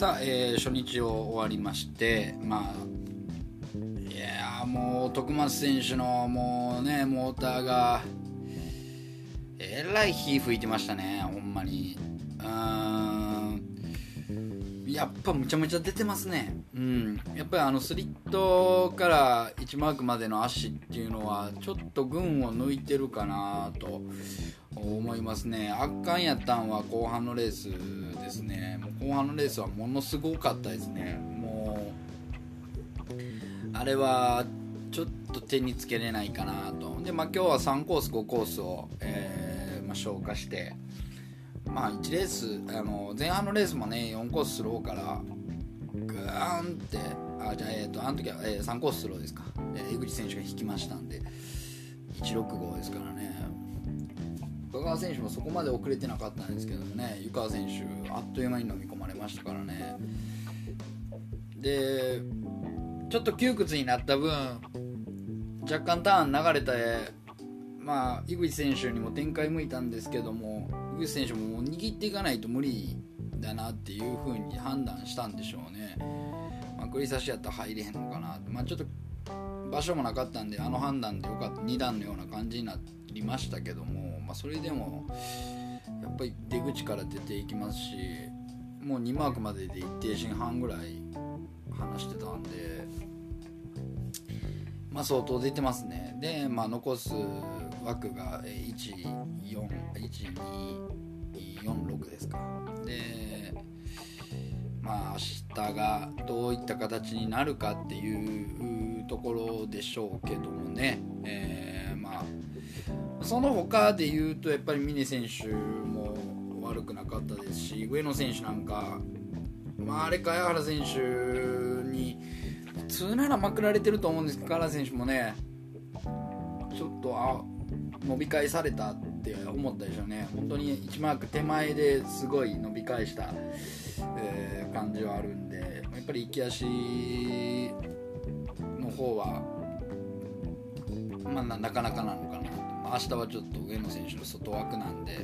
さあ、えー、初日を終わりましてまあいやもう徳松選手のもうねモーターがえらい火吹いてましたねほんまに。うんやっぱむちゃむちゃ出てますね。うんやっぱりあのスリットから1マークまでの足っていうのはちょっと群を抜いてるかなと思いますね。圧巻やったんは後半のレースですね。もう後半のレースはものすごかったですね。もうあれはちょっと手につけれないかなと。で、まあ、今日は3コース5コースを、えー、まあ、消化して。まあ1レースあの前半のレースもね4コーススローからグーンってあじゃあえっ、ー、とあの時は、えー、3コーススローですか、えー、江口選手が引きましたんで。165ですからね。深川選手もそこまで遅れてなかったんですけどね湯川選手あっという間に飲み込まれましたからね。でちょっと窮屈になった分若干ターン流れてまあ井口選手にも展開向いたんですけども井口選手ももう握っていかないと無理だなっていう風に判断したんでしょうね、まあ、繰り差しやったら入れへんのかな。まあ、ちょっと場所もなかったんであの判断でよかった2段のような感じになりましたけども。まあ、それでもやっぱり出口から出ていきますしもう2マークまでで一定進半ぐらい話してたんで、まあ、相当出てますね。で、まあ、残す枠が141246ですか。でまあ明日がどういった形になるかっていうところでしょうけどもね、えー、まあその他で言うとやっぱり峰選手も悪くなかったですし上野選手なんか、まあ、あれか原選手に普通ならまくられてると思うんですけど原選手もねちょっとあ伸び返されたって思ったでしょうね。本当に1マーク手前ですごい伸び返した、えー、感じはあるんでやっぱり行き足の方は、まあ、なかなかなのかな。明日はちょっと上野選手の外枠なんで、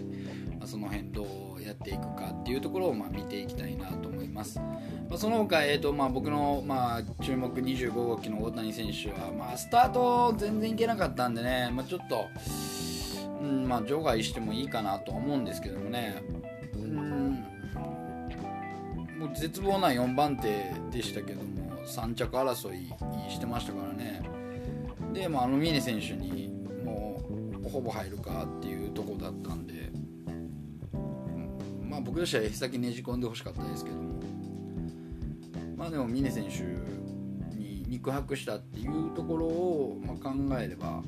まあ、その辺どうやっていくかっていうところをま見ていきたいなと思います、まあ、その他、えーとまあ、僕のまあ注目25号機の大谷選手は、まあ、スタート全然いけなかったんでね、まあ、ちょっと、うんま、除外してもいいかなとは思うんですけどもね、うん、もう絶望な4番手でしたけども3着争いしてましたからね。で、まあ、あの峰選手にほぼ入るかっていうとこだったんで、まあ僕としては先ねじ込んでほしかったですけども。まあでも峰選手に肉薄したっていうところを、ま考えれば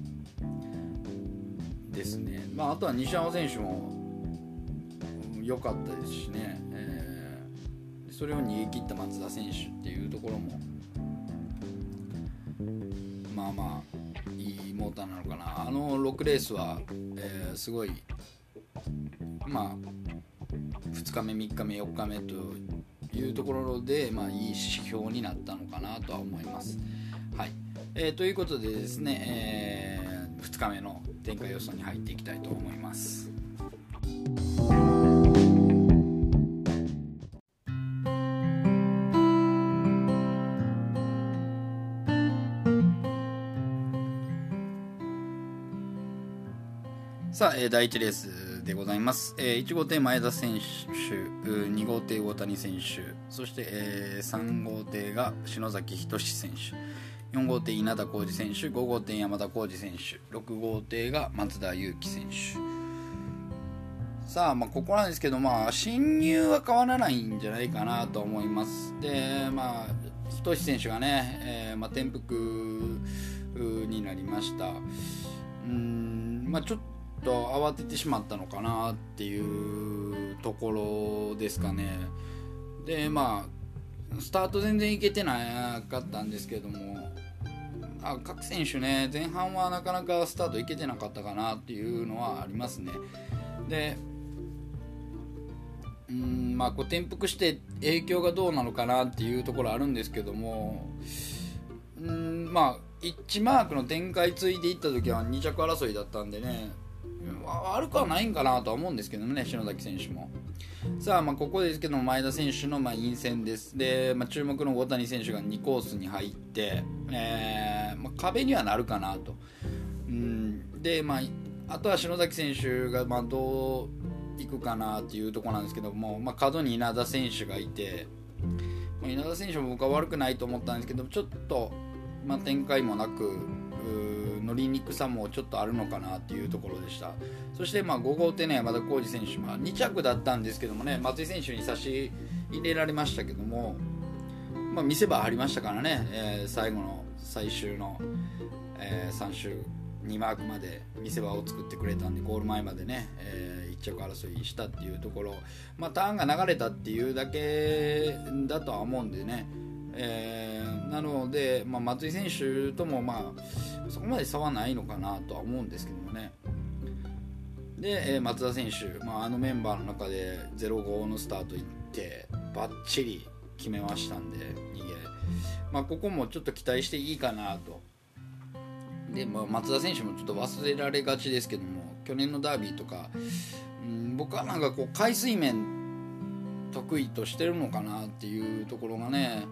ですね、まあ、あとは西山選手も良かったですしね、えー、それを逃げ切った松田選手っていうところもあの6レースは、えー、すごいまあ2日目3日目4日目というところで、まあ、いい指標になったのかなとは思います。はいえー、ということでですね、えー、2日目の展開予想に入っていきたいと思います。さあ、えー、第1レースでございます、えー、1号艇前田選手2号艇大谷選手そして、えー、3号艇が篠崎仁選手4号艇稲田浩二選手5号艇山田浩二選手6号艇が松田裕樹選手。さあ、まあ、ここなんですけど、まあ、侵入は変わらないんじゃないかなと思います。でまあ仁選手がね、えーまあ、転覆になりました。うんまあちょっとと慌ててしまったのかなっていうところですかね。でまあスタート全然いけてなかったんですけどもあ各選手ね前半はなかなかスタートいけてなかったかなっていうのはありますね。でうんまあこう転覆して影響がどうなのかなっていうところあるんですけどもうんまあ1マークの展開ついていった時は2着争いだったんでね悪くはないんかなとは思うんですけどね篠崎選手も。さあ、まあ、ここですけど前田選手のまあ陰線ですで、まあ、注目の大谷選手が2コースに入って、えーまあ、壁にはなるかなと、うん、で、まあ、あとは篠崎選手がまあどういくかなっていうところなんですけども、まあ、角に稲田選手がいて、まあ、稲田選手も僕は悪くないと思ったんですけどちょっと、まあ、展開もなく乗りにくさもちょっとあるのかなっていうところでした。そしてまあ5号艇の山田浩二選手は2着だったんですけどもね松井選手に差し入れられましたけども、まあ、見せ場ありましたからね、えー、最後の最終の、えー、3周2マークまで見せ場を作ってくれたんでゴール前までね、えー、1着争いしたっていうところ、まあ、ターンが流れたっていうだけだとは思うんでね、えー、なので、まあ、松井選手とも、まあ、そこまで差はないのかなとは思うんですけどもね。で、え、松田選手、まあ、あのメンバーの中で0-5のスタートいってばっちり決めましたんで逃げ、まあ、ここもちょっと期待していいかなとで、まあ、松田選手もちょっと忘れられがちですけども去年のダービーとか、うん、僕はなんかこう海水面得意としてるのかなっていうところがね、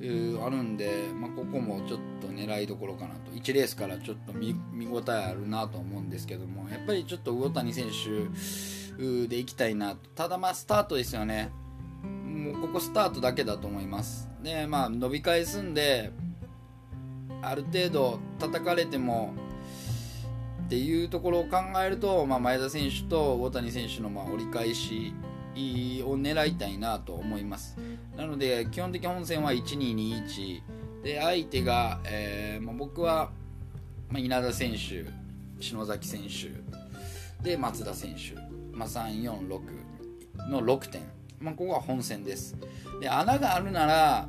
えー、あるんで、まあ、ここもちょっと狙いどころかなと。1レースからちょっと見応えあるなと思うんですけどもやっぱりちょっと魚谷選手でいきたいなと。ただまあスタートですよね。もうここスタートだけだと思います。でまあ伸び返すんである程度叩かれてもっていうところを考えると、まあ、前田選手と大谷選手のま折り返しを狙いたいなと思います。なので基本的本戦は1221で相手が、えーまあ、僕は、まあ、稲田選手篠崎選手。で松田選手、まあ、346の6点、まあ、ここは本戦です。で穴があるなら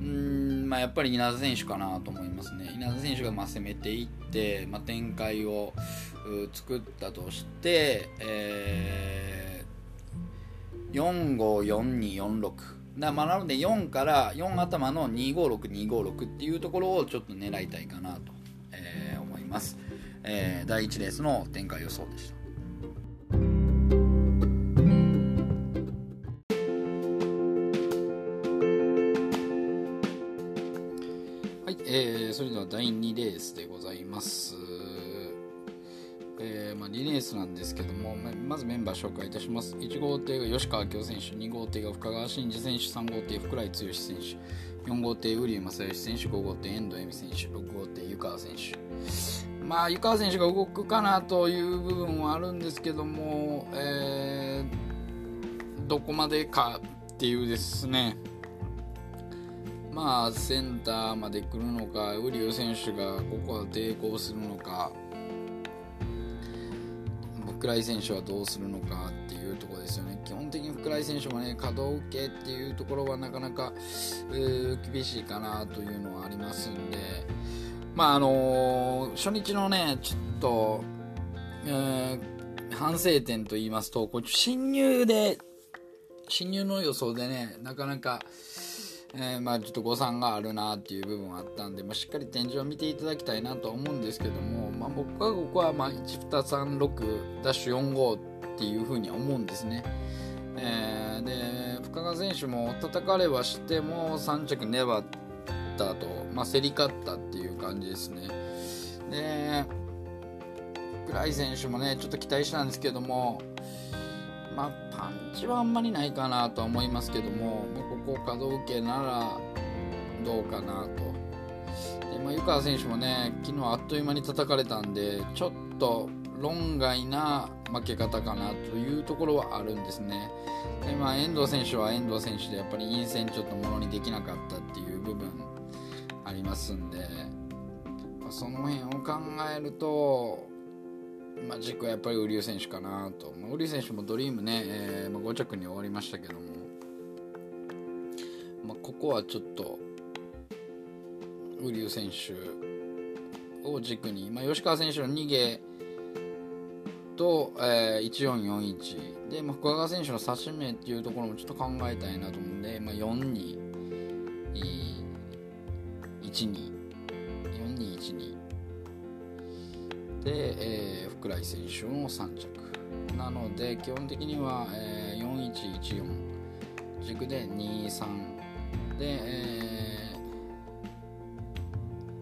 うんまあ、やっぱり稲田選手かなと思いますね。稲田選手がまあ攻めていって、まあ、展開を作ったとして、えー、454246だまあ、なので4から4頭の256256っていうところをちょっと狙いたいかなと、えー、思います、えー、第1レースの展開予想でした。はい、えーそれでは第2レースでございます。えー、まあ、2レースなんですけども、まずメンバー紹介いたします。1号艇が吉川京選手、2号艇が深川真司選手、3号艇福来剛選手、4号艇瓜生正義選手、5号艇遠藤恵美選手、6号艇湯川選手。まあ、湯川選手が動くかなという部分はあるんですけども、えー、どこまでかっていうですね、まあセンターまで来るのか瓜生選手がここは抵抗するのか福来選手はどうするのかっていうところですよね。基本的に福来選手もね可動受けっていうところはなかなか、厳しいかなというのはありますんで。まああのー、初日のねちょっと、えー、反省点と言いますとこ侵入で侵入の予想でねなかなかえー、まあちょっと誤算があるなっていう部分はあったんで、まあ、しっかり展示を見ていただきたいなと思うんですけども、まあ、僕はここはま1236ダッシュ45っていうふうに思うんですね。えー、で深川選手も叩かれはしても3着粘ったと、まあ、競り勝ったっていう感じですね。で倉井選手もねちょっと期待したんですけどもまあ、パンチはあんまりないかなとは思いますけども、まあ、ここ可動系ならどうかなと。でまあ、湯川選手もね、昨日あっという間に叩かれたんで、ちょっと論外な負け方かなというところはあるんですね。でまあ、遠藤選手は遠藤選手でやっぱり陰線ちょっとものにできなかったっていう部分ありますんで、まあ、その辺を考えると、まあ、軸はやっぱり瓜生選手かなと、瓜生選手もドリームね、えーまあ、5着に終わりましたけども、まあ、ここはちょっと瓜生選手を軸に、まあ、吉川選手の逃げと、えー、1441で、まあ、福川選手の指し目っていうところもちょっと考えたいなと思うんで、まあ、4212で、えー、福来選手の3着。なので基本的には、えー、4114軸で23で、え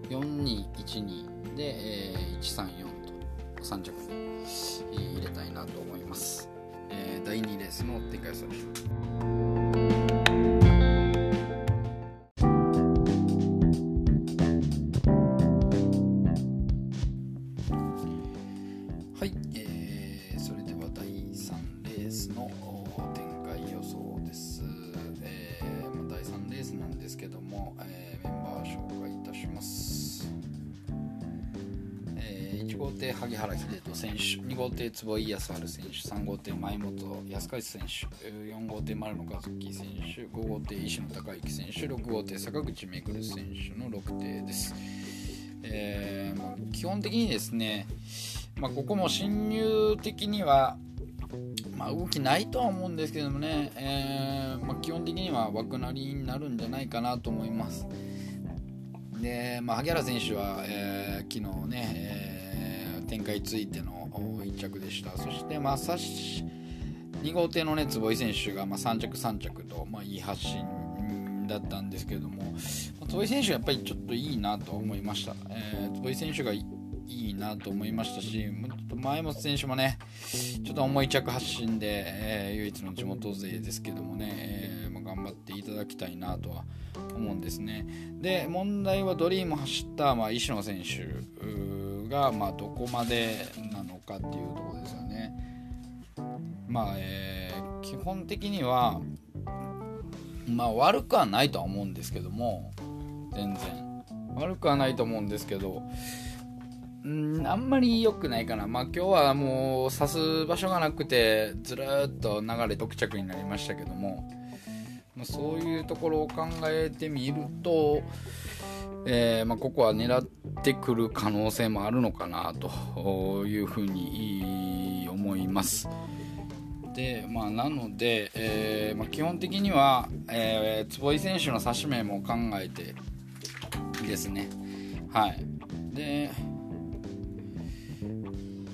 ー、4212で、えー、134と。3着に入れたいなと思います、えー、第2レースの展開予想でしたの展開予想です、えー、まあ、第3レースなんですけども、えー、メンバー紹介いたします、えー、1号艇萩原秀人選手2号艇坪井康晴選手3号艇前本康勝選手4号艇丸野和樹選手5号艇石野孝之選手6号艇坂口めぐる選手の6艇です、えー、まあ、基本的にですね、まあ、ここも侵入的にはまあ、動きないとは思うんですけどもね、えーまあ、基本的には枠なりになるんじゃないかなと思います。で、まあ、萩原選手は、えー、昨日ね、えー展開ついての1着でしたそしてまあさし2号艇のね坪井選手が、まあ、3着3着と、まあ、いい発進だったんですけども坪井選手がやっぱりちょっといいなと思いました、えー、坪井選手がいいなと思いましたし前本選手もねちょっと重い着発進で、えー、唯一の地元勢ですけどもね、えー、まあ、頑張っていただきたいなとは思うんですねで問題はドリーム走った、まあ、石野選手が、まあ、どこまでなのかっていうところですよね。まあ、えー、基本的には、まあ、悪くはないとは思うんですけども全然悪くはないと思うんですけどんあんまり良くないかな、まあ、今日はもう指す場所がなくてずるっと流れ特着になりましたけども、まあ、そういうところを考えてみると、えー、まあ、ここは狙ってくる可能性もあるのかなというふうに思います。でまあ、なので、えー、ま、基本的には、えー、坪井選手の指し名も考えてですね、はい、で、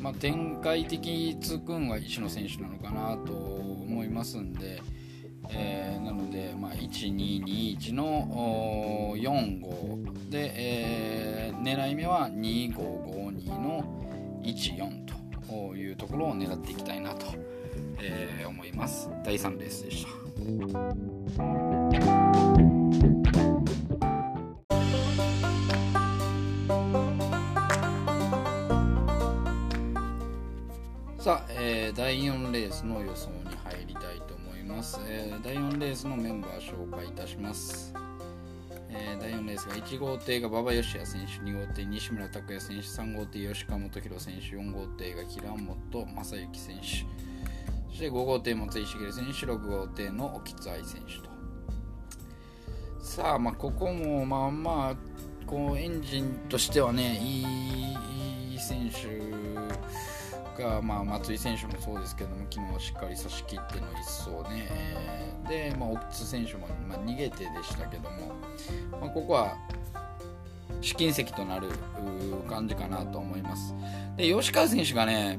まあ、展開的つくんは石野選手なのかなと思いますんで、えー、なので、まあ、1221の45で、えー、狙い目は2552の14というところを狙っていきたいなと、えー、思います。第3レースでした。第4レースの予想に入りたいと思います、えー、第4レースのメンバー紹介いたします、えー、第4レースが1号艇が馬場義也選手2号艇西村拓哉選手3号艇吉川元弘選手4号艇が平本正幸選手そして5号艇松井茂選手6号艇の沖津愛選手と。さあまあここもまあまあこうエンジンとしてはねいい選手が、まあ、松井選手もそうですけども昨日しっかり差し切っての一走ね、で、まあ、奥津選手も、まあ、逃げてでしたけども、まあ、ここは試金石となる感じかなと思います。で吉川選手がね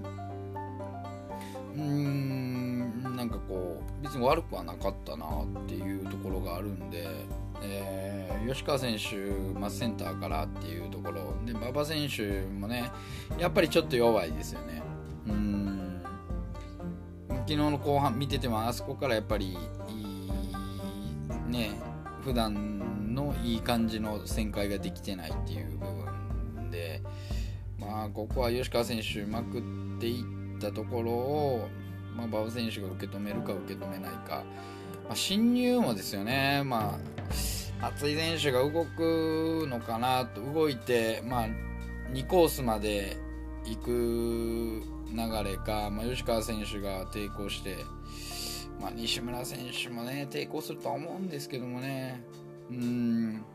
うーんなんかこう別に悪くはなかったなっていうところがあるんで、えー、吉川選手、まあ、センターからっていうところ。で馬場選手もねやっぱりちょっと弱いですよね。うん。昨日の後半見ててもあそこからやっぱりいいね普段のいい感じの旋回ができてないっていう部分でまあここは吉川選手うまくっていったところを、まあ、馬場選手が受け止めるか受け止めないか、まあ、侵入もですよね。まあ熱い選手が動くのかなと動いてまあ2コースまで行く流れか、まあ、吉川選手が抵抗して、まあ、西村選手もね抵抗するとは思うんですけどもね。うん。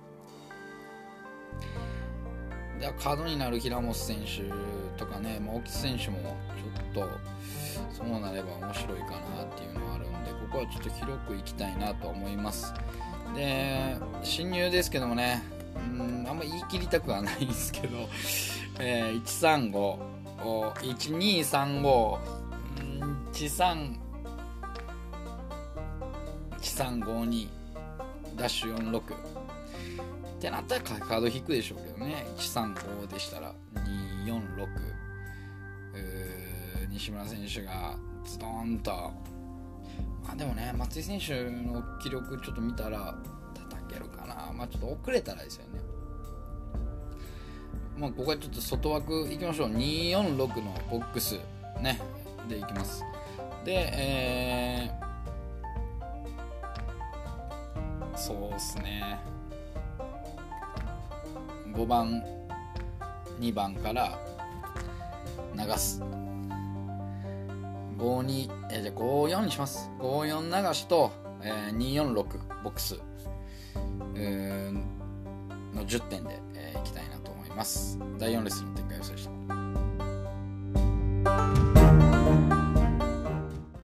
じゃ角になる平本選手とかね、まあ、沖選手もちょっとそうなれば面白いかなっていうのはあるんでここはちょっと広くいきたいなと思います。で侵入ですけどもねうんあんま言い切りたくはないんですけど、えー、135 1235地産地産52ダッシュ46ってなったらカード引くでしょうけどね。135でしたら246西村選手がズドンと。まあでもね松井選手の記録ちょっと見たら叩けるかな。まあちょっと遅れたらですよね。まあここはちょっと外枠いきましょう。246のボックス。ね。でいきます。でえー、そうっすね。5番2番から流す。52えじゃあ54にします。54流しと、えー、246ボックス。の10点で、ます。第4レッスンの展開をしました